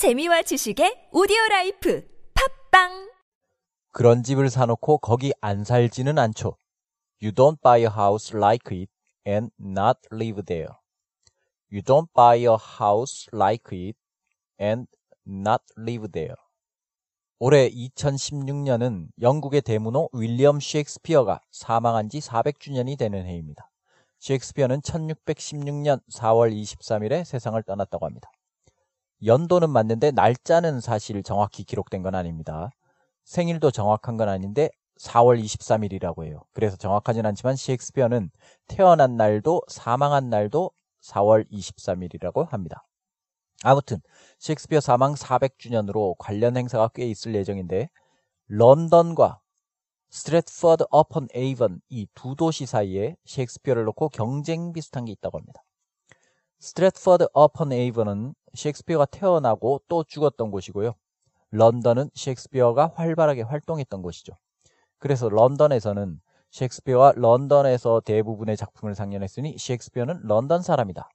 재미와 지식의 오디오 라이프 팟빵 그런 집을 사놓고 거기 안 살지는 않죠. You don't buy a house like it and not live there. You don't buy a house like it and not live there. 올해 2016년은 영국의 대문호 윌리엄 셰익스피어가 사망한 지 400주년이 되는 해입니다. 셰익스피어는 1616년 4월 23일에 세상을 떠났다고 합니다. 연도는 맞는데 날짜는 사실 정확히 기록된 건 아닙니다. 생일도 정확한 건 아닌데 4월 23일이라고 해요. 그래서 정확하진 않지만 셰익스피어는 태어난 날도 사망한 날도 4월 23일이라고 합니다. 아무튼 셰익스피어 사망 400주년으로 관련 행사가 꽤 있을 예정인데 런던과 스트레트퍼드 어펀 에이번 이 두 도시 사이에 셰익스피어를 놓고 경쟁 비슷한 게 있다고 합니다. 스트레트퍼드 어펀 에이번은 셰익스피어가 태어나고 또 죽었던 곳이고요. 런던은 셰익스피어가 활발하게 활동했던 곳이죠. 그래서 런던에서는 셰익스피어와 런던에서 대부분의 작품을 상연했으니 셰익스피어는 런던 사람이다.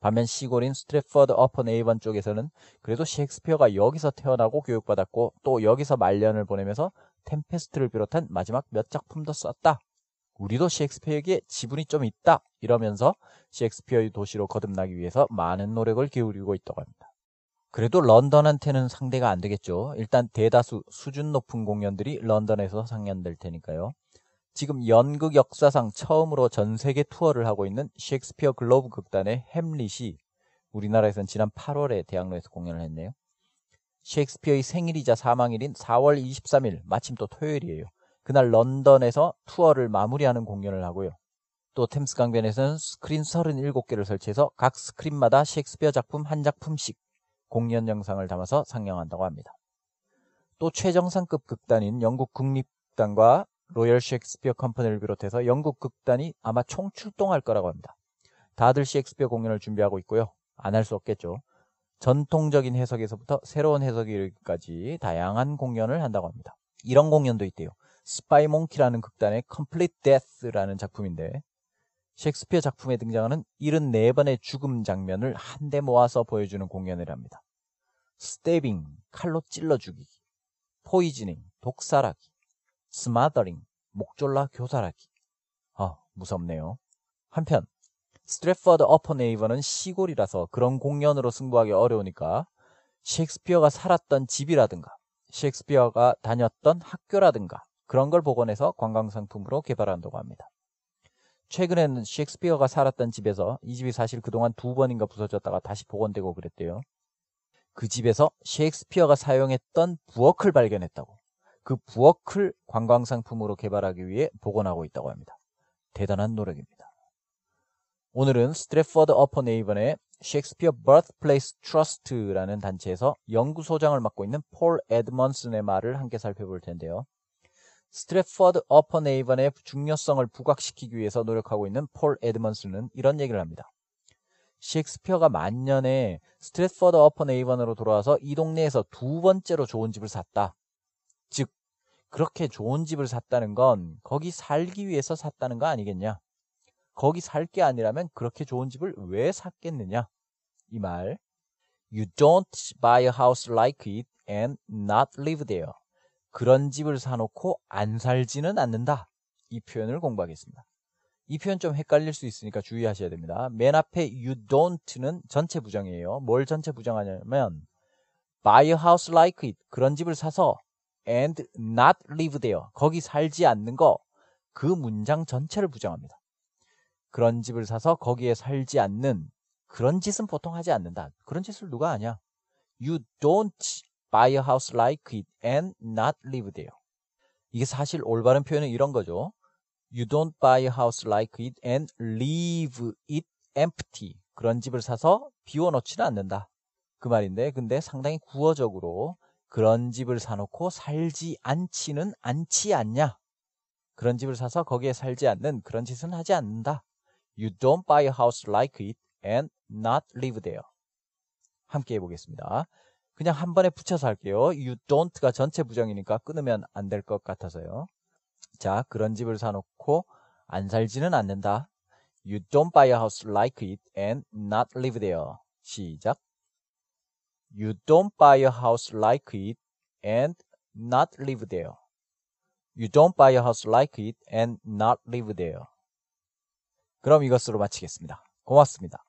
반면 시골인 스트레퍼드 어펀 에이번 쪽에서는 그래도 셰익스피어가 여기서 태어나고 교육받았고 또 여기서 말년을 보내면서 템페스트를 비롯한 마지막 몇 작품도 썼다. 우리도 셰익스피어에게 지분이 좀 있다. 이러면서 셰익스피어의 도시로 거듭나기 위해서 많은 노력을 기울이고 있다고 합니다. 그래도 런던한테는 상대가 안 되겠죠. 일단 대다수 수준 높은 공연들이 런던에서 상연될 테니까요. 지금 연극 역사상 처음으로 전 세계 투어를 하고 있는 셰익스피어 글로브 극단의 햄릿이 우리나라에선 지난 8월에 대학로에서 공연을 했네요. 셰익스피어의 생일이자 사망일인 4월 23일, 마침 또 토요일이에요. 그날 런던에서 투어를 마무리하는 공연을 하고요. 또 템스 강변에서는 스크린 37개를 설치해서 각 스크린마다 셰익스피어 작품 한 작품씩 공연 영상을 담아서 상영한다고 합니다. 또 최정상급 극단인 영국 국립극단과 로열 셰익스피어 컴퍼니를 비롯해서 영국 극단이 아마 총 출동할 거라고 합니다. 다들 셰익스피어 공연을 준비하고 있고요. 안 할 수 없겠죠. 전통적인 해석에서부터 새로운 해석까지 다양한 공연을 한다고 합니다. 이런 공연도 있대요. 스파이 몽키라는 극단의 Complete Deaths라는 작품인데 셰익스피어 작품에 등장하는 74번의 죽음 장면을 한데 모아서 보여주는 공연을 합니다. stabbing, 칼로 찔러 죽이기, poisoning, 독살하기, smothering, 목졸라 교살하기. 아, 무섭네요. 한편 스트래퍼드 어펀 에이번은 시골이라서 그런 공연으로 승부하기 어려우니까 셰익스피어가 살았던 집이라든가 셰익스피어가 다녔던 학교라든가 그런 걸 복원해서 관광 상품으로 개발한다고 합니다. 최근에는 셰익스피어가 살았던 집에서 이 집이 사실 그동안 두 번인가 부서졌다가 다시 복원되고 그랬대요. 그 집에서 셰익스피어가 사용했던 부엌을 발견했다고. 그 부엌을 관광 상품으로 개발하기 위해 복원하고 있다고 합니다. 대단한 노력입니다. 오늘은 스트래퍼드 어펀 에이번의 셰익스피어 Birthplace Trust라는 단체에서 연구소장을 맡고 있는 폴 에드먼슨의 말을 함께 살펴볼 텐데요. 스트래퍼드 어펀 에이번의 중요성을 부각시키기 위해서 노력하고 있는 폴 에드먼슨은 이런 얘기를 합니다. 셰익스피어가 만년에 스트래퍼드 어펀 에이번으로 돌아와서 이 동네에서 두 번째로 좋은 집을 샀다. 즉, 그렇게 좋은 집을 샀다는 건 거기 살기 위해서 샀다는 거 아니겠냐? 거기 살 게 아니라면 그렇게 좋은 집을 왜 샀겠느냐? 이 말. You don't buy a house like it and not live there. 그런 집을 사놓고 안 살지는 않는다. 이 표현을 공부하겠습니다. 이 표현 좀 헷갈릴 수 있으니까 주의하셔야 됩니다. 맨 앞에 you don't는 전체 부정이에요. 뭘 전체 부정하냐면 buy a house like it. 그런 집을 사서 and not live there. 거기 살지 않는 거. 그 문장 전체를 부정합니다. 그런 집을 사서 거기에 살지 않는 그런 짓은 보통 하지 않는다. 그런 짓을 누가 하냐? You don't buy a house like it and not live there. 이게 사실 올바른 표현은 이런 거죠. You don't buy a house like it and leave it empty. 그런 집을 사서 비워놓지는 않는다. 그 말인데, 근데 상당히 구어적으로 그런 집을 사놓고 살지 않지는 않지 않냐. 그런 집을 사서 거기에 살지 않는 그런 짓은 하지 않는다. You don't buy a house like it and not live there. 함께 해보겠습니다. 그냥 한 번에 붙여서 할게요. You don't가 전체 부정이니까 끊으면 안 될 것 같아서요. 자, 그런 집을 사놓고 안 살지는 않는다. You don't buy a house like it and not live there. 시작. You don't buy a house like it and not live there. You don't buy a house like it and not live there. 그럼 이것으로 마치겠습니다. 고맙습니다.